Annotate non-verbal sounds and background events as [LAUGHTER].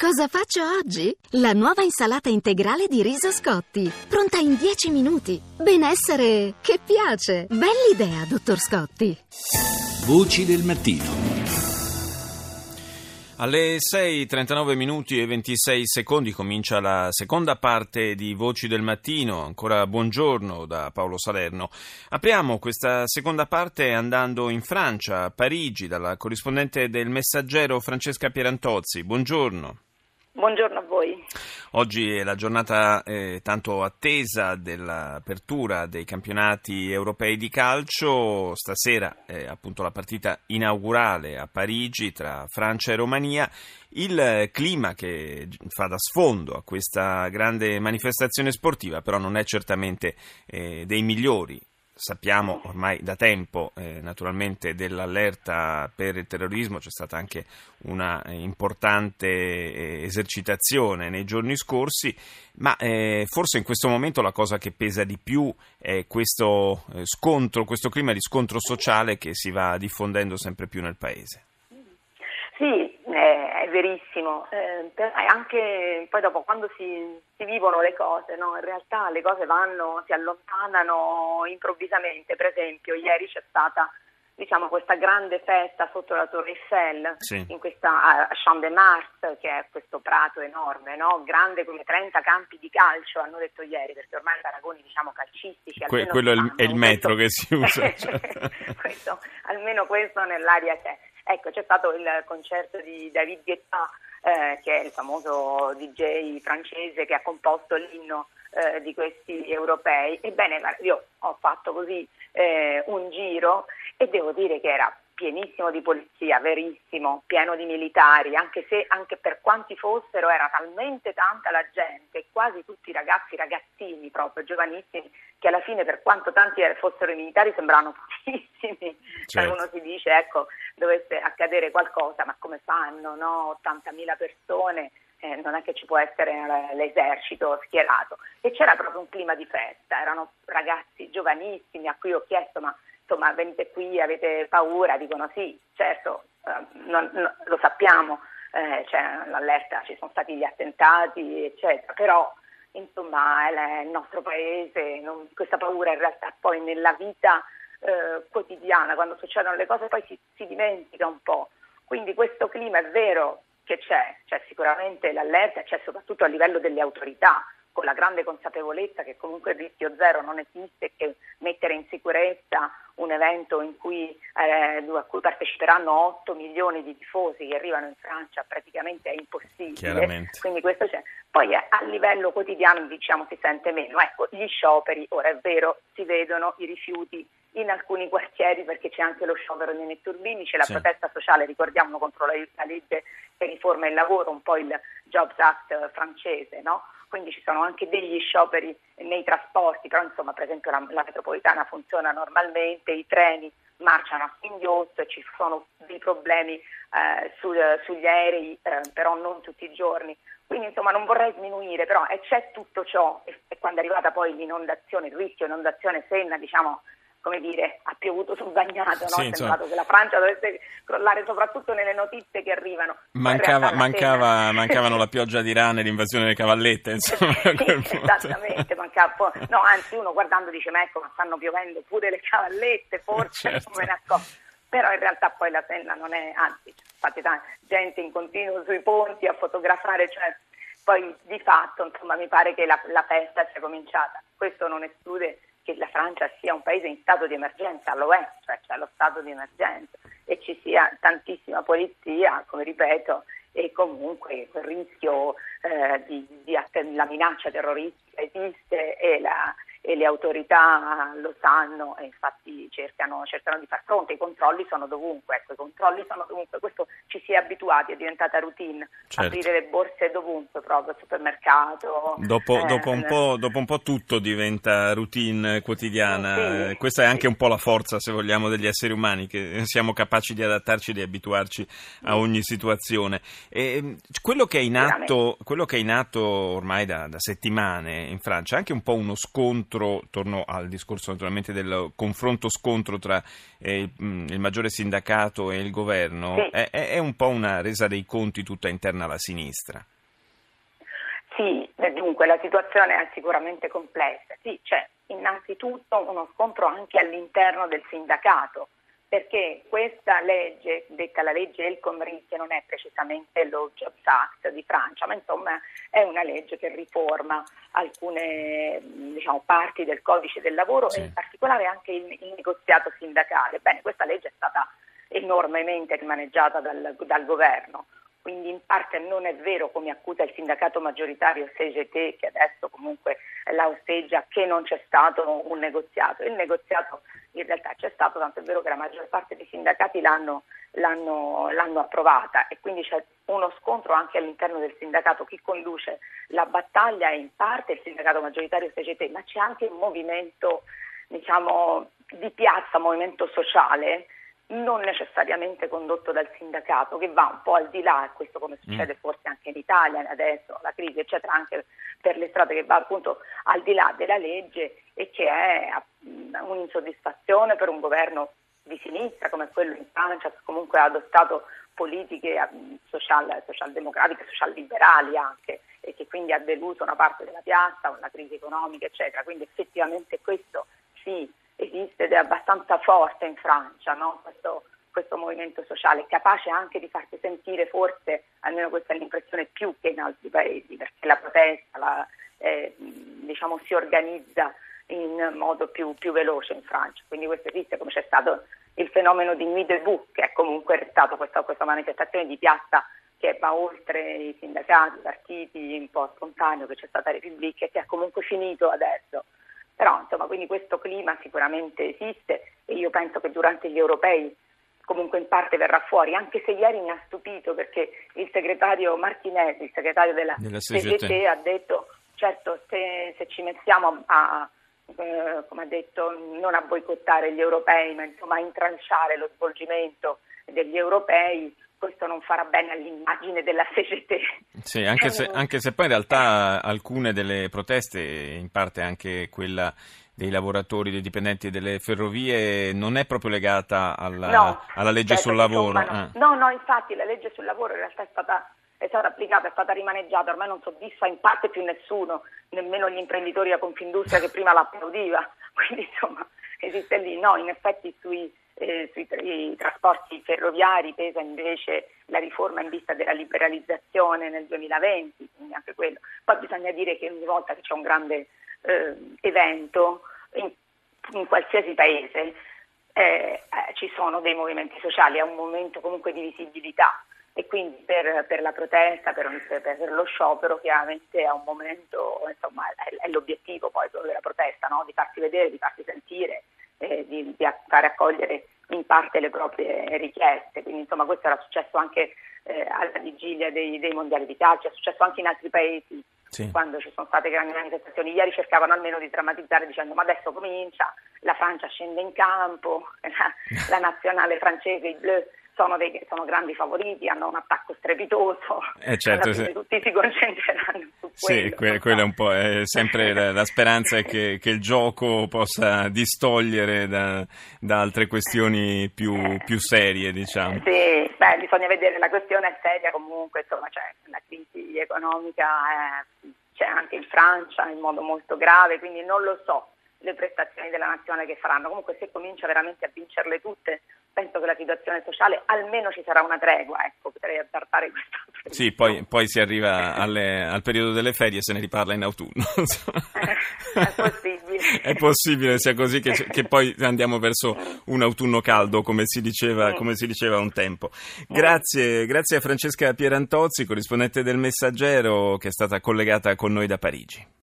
Cosa faccio oggi? La nuova insalata integrale di riso Scotti, pronta in 10 minuti. Benessere che piace. Bell'idea, dottor Scotti. Voci del mattino. Alle 6.39 minuti e 26 secondi comincia la seconda parte di Voci del Mattino. Ancora buongiorno da Paolo Salerno. Apriamo questa seconda parte andando in Francia, a Parigi, dalla corrispondente del Messaggero Francesca Pierantozzi. Buongiorno. Buongiorno a voi. Oggi è la giornata eh, tanto attesa dell'apertura dei campionati europei di calcio. Stasera è appunto la partita inaugurale a Parigi tra Francia e Romania. Il clima che fa da sfondo a questa grande manifestazione sportiva però non è certamente eh, dei migliori. Sappiamo ormai da tempo eh, naturalmente dell'allerta per il terrorismo, c'è stata anche una importante eh, esercitazione nei giorni scorsi, ma eh, forse in questo momento la cosa che pesa di più è questo eh, scontro, questo clima di scontro sociale che si va diffondendo sempre più nel Paese. Sì, verissimo, eh, anche poi dopo quando si, si vivono le cose, no? in realtà le cose vanno, si allontanano improvvisamente, per esempio ieri c'è stata diciamo, questa grande festa sotto la Torre Eiffel, sì. in questa, a Champ de Mars, che è questo prato enorme, no? grande come 30 campi di calcio, hanno detto ieri, perché ormai i paragoni diciamo, calcistici... Que- quello è il, metro che si usa. [LAUGHS] Cioè. questo, almeno questo nell'aria c'è. Ecco, c'è stato il concerto di David Guetta, eh, che è il famoso DJ francese che ha composto l'inno eh, di questi europei. Ebbene, io ho fatto così eh, un giro e devo dire che era pienissimo di polizia, verissimo, pieno di militari, anche se anche per quanti fossero era talmente tanta la gente, quasi tutti ragazzi, ragazzini proprio, giovanissimi, che alla fine per quanto tanti fossero i militari sembravano pochissimi. Cioè, certo. Uno si dice, ecco, dovesse accadere qualcosa, ma come fanno, no? 80.000 persone, eh, non è che ci può essere l'esercito schierato. E c'era proprio un clima di festa, erano ragazzi giovanissimi a cui ho chiesto, ma insomma venite qui, avete paura, dicono sì, certo, eh, non, no, lo sappiamo, eh, c'è l'allerta, ci sono stati gli attentati, eccetera, però insomma è il nostro paese, non, questa paura in realtà poi nella vita eh, quotidiana, quando succedono le cose poi si, si dimentica un po', quindi questo clima è vero che c'è, c'è sicuramente l'allerta, c'è soprattutto a livello delle autorità, con la grande consapevolezza che comunque il rischio zero non esiste e che mettere in sicurezza un evento cui, eh, a cui parteciperanno 8 milioni di tifosi che arrivano in Francia praticamente è impossibile. Quindi questo c'è. Poi eh, a livello quotidiano diciamo si sente meno. Ecco, gli scioperi, ora è vero, si vedono i rifiuti in alcuni quartieri perché c'è anche lo sciopero dei netturbini, c'è la sì. protesta sociale, ricordiamo, contro la, la legge che riforma il lavoro, un po' il Jobs Act francese, no? Quindi ci sono anche degli scioperi nei trasporti, però insomma per esempio la, la metropolitana funziona normalmente, i treni marciano a singhiozzo ci sono dei problemi eh, su, sugli aerei, eh, però non tutti i giorni. Quindi insomma non vorrei sminuire, però e c'è tutto ciò e, e quando è arrivata poi l'inondazione, il rischio inondazione Senna, diciamo come dire, ha piovuto sul bagnato, no? Sì, sembrato che la Francia dovesse crollare soprattutto nelle notizie che arrivano. Mancava, mancava, [LAUGHS] mancavano la pioggia di rane e l'invasione delle cavallette, insomma. sì, esattamente, mancava, no, anzi uno guardando dice, ma ecco, ma stanno piovendo pure le cavallette, forse certo. non me ne accorgo. Però in realtà poi la Senna non è, anzi, infatti gente in continuo sui ponti a fotografare, cioè poi di fatto insomma mi pare che la, la festa sia cominciata. Questo non esclude Francia sia un paese in stato di emergenza, lo è, cioè c'è lo stato di emergenza e ci sia tantissima polizia, come ripeto, e comunque quel rischio eh, di, di, la minaccia terroristica esiste e le autorità lo sanno e infatti cercano, cercano, di far fronte. I controlli sono dovunque, ecco, i controlli sono dovunque, questo ci si è abituati, è diventata routine, certo. aprire le borse dovunque, proprio al supermercato. Dopo, eh, dopo, un dopo, un po', tutto diventa routine quotidiana, sì, questa è anche un po' la forza, se vogliamo, degli esseri umani, che siamo capaci di adattarci, di abituarci a ogni situazione. E quello, che è in atto, quello che è in atto ormai da, da settimane in Francia è anche un po' uno scontro scontro, torno al discorso naturalmente del confronto-scontro tra eh, il maggiore sindacato e il governo, sì. è, è un po' una resa dei conti tutta interna alla sinistra. Sì, dunque la situazione è sicuramente complessa. Sì, c'è innanzitutto uno scontro anche all'interno del sindacato, perché questa legge, detta la legge El Khomri, che non è precisamente lo Jobs Act di Francia, ma insomma è una legge che riforma alcune diciamo, parti del codice del lavoro sì. e in particolare anche il, il, negoziato sindacale. Bene, questa legge è stata enormemente rimaneggiata dal, dal governo quindi in parte non è vero come accusa il sindacato maggioritario CGT che adesso comunque la osteggia che non c'è stato un negoziato. Il negoziato in realtà c'è stato, tanto è vero che la maggior parte dei sindacati l'hanno, l'hanno, l'hanno approvata e quindi c'è uno scontro anche all'interno del sindacato. Chi conduce la battaglia è in parte il sindacato maggioritario CGT, ma c'è anche un movimento diciamo, di piazza, movimento sociale non necessariamente condotto dal sindacato, che va un po' al di là, questo come mm. succede mm. forse anche in Italia adesso, la crisi eccetera, anche per le strade, che va appunto al di là della legge e che è un'insoddisfazione per un governo di sinistra come quello in Francia, che comunque ha adottato politiche social, socialdemocratiche, social-liberali anche, e che quindi ha deluso una parte della piazza la crisi economica, eccetera. Quindi effettivamente questo sì esiste ed è abbastanza forte in Francia, no? questo, questo, movimento sociale, capace anche di farsi sentire forse, almeno questa è l'impressione, più che in altri paesi, perché la protesta la, eh, diciamo, si organizza in modo più, più, veloce in Francia. Quindi questo esiste, come c'è stato il fenomeno di Nuit debout, che è comunque stato questa, questa manifestazione di piazza che va oltre i sindacati, i partiti, un po' spontaneo che c'è stata a Repubblica e che ha comunque finito adesso però insomma, quindi questo clima sicuramente esiste e io penso che durante gli europei comunque in parte verrà fuori, anche se ieri mi ha stupito perché il segretario Martinesi, il segretario della, della CGT, ha detto certo se, se ci mettiamo a, eh, come ha detto, non a boicottare gli europei, ma insomma a intranciare lo svolgimento degli europei, questo non farà bene all'immagine della CGT. Sì, anche se, anche se poi in realtà alcune delle proteste, in parte anche quella dei lavoratori, dei dipendenti delle ferrovie, non è proprio legata alla, no, alla legge certo, sul lavoro. Insomma, no. Eh. no, no, infatti la legge sul lavoro in realtà è stata è stata applicata, è stata rimaneggiata, ormai non soddisfa in parte più nessuno, nemmeno gli imprenditori a Confindustria che prima l'applaudiva, [LAUGHS] quindi insomma esiste lì, no, in effetti sui, sui trasporti ferroviari pesa invece la riforma in vista della liberalizzazione nel 2020, quindi anche quello. Poi bisogna dire che ogni volta che c'è un grande eh, evento in, in, qualsiasi paese eh, eh, ci sono dei movimenti sociali, è un momento comunque di visibilità e quindi per, per la protesta, per, per, lo sciopero chiaramente è un momento, insomma è, è l'obiettivo poi della protesta, no? di farsi vedere, di farsi sentire eh, di, di, fare accogliere in parte le proprie richieste. Quindi insomma questo era successo anche eh, alla vigilia dei, dei, mondiali di calcio, è successo anche in altri paesi sì. quando ci sono state grandi manifestazioni. Ieri cercavano almeno di drammatizzare dicendo ma adesso comincia, la Francia scende in campo, [LAUGHS] la, la nazionale francese, i bleu sono, dei, sono, grandi favoriti, hanno un attacco strepitoso, eh certo, sì. tutti si concentreranno su sì, quello. Sì, quella è un po' è sempre la, la, speranza è che, che, il gioco possa distogliere da, da altre questioni più, più, serie, diciamo. Sì, beh, bisogna vedere, la questione è seria comunque, insomma, cioè, la crisi economica è, c'è anche in Francia in modo molto grave, quindi non lo so le prestazioni della nazionale che faranno. Comunque se comincia veramente a vincerle tutte, penso che la situazione sociale almeno ci sarà una tregua, ecco, potrei azzardare questa [LAUGHS] Sì, poi, poi si arriva alle, al periodo delle ferie e se ne riparla in autunno. [LAUGHS] è possibile. È possibile sia così che, che, poi andiamo verso un autunno caldo, come si diceva, come si diceva un tempo. Grazie, grazie a Francesca Pierantozzi, corrispondente del Messaggero, che è stata collegata con noi da Parigi.